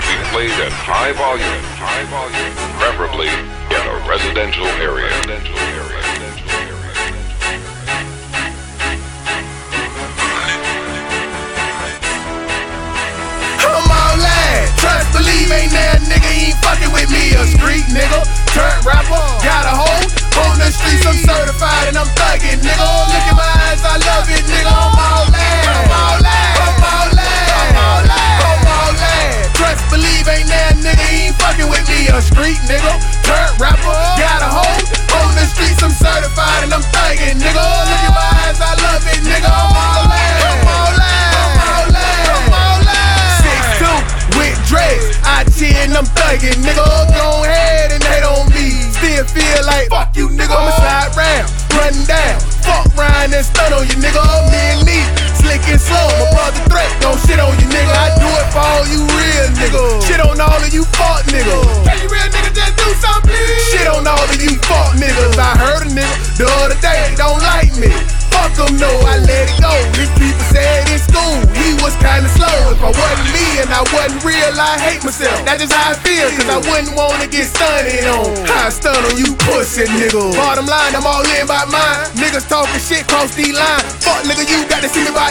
should be played at high volume, high volume, preferably in a residential area. Residential area. I'm all in. Trust, believe, ain't that nigga he ain't fucking with me. A street nigga, turn rapper, got a hoe. On the streets, I'm certified and I'm thugging, nigga. Look in my eyes, I love it, nigga. I'm all in. I'm all in. I'm all in. I'm all in. Six two with dreads, I ten, I'm thugging, nigga. Go ahead and hate on me. Still feel like fuck you, nigga. I'ma slide round, run down, fuck round and stun on you, nigga. Me and me, slick and slow. My brother threat, don't shit on you, nigga. I do it for all you niggas. Shit on all of you fuck niggas. Can you real nigga just do something, please? Shit on all of you fuck niggas. I heard a nigga the other day don't like me. Fuck them, no, I let it go. These people said in school he was kinda slow. If I wasn't me and I wasn't real, I hate myself. That's just how I feel, cause I wouldn't wanna get stunted on. I stun on you pussy niggas. Bottom line, I'm all in by mine. Niggas talking shit, cross the line. Fuck nigga, you got to see me by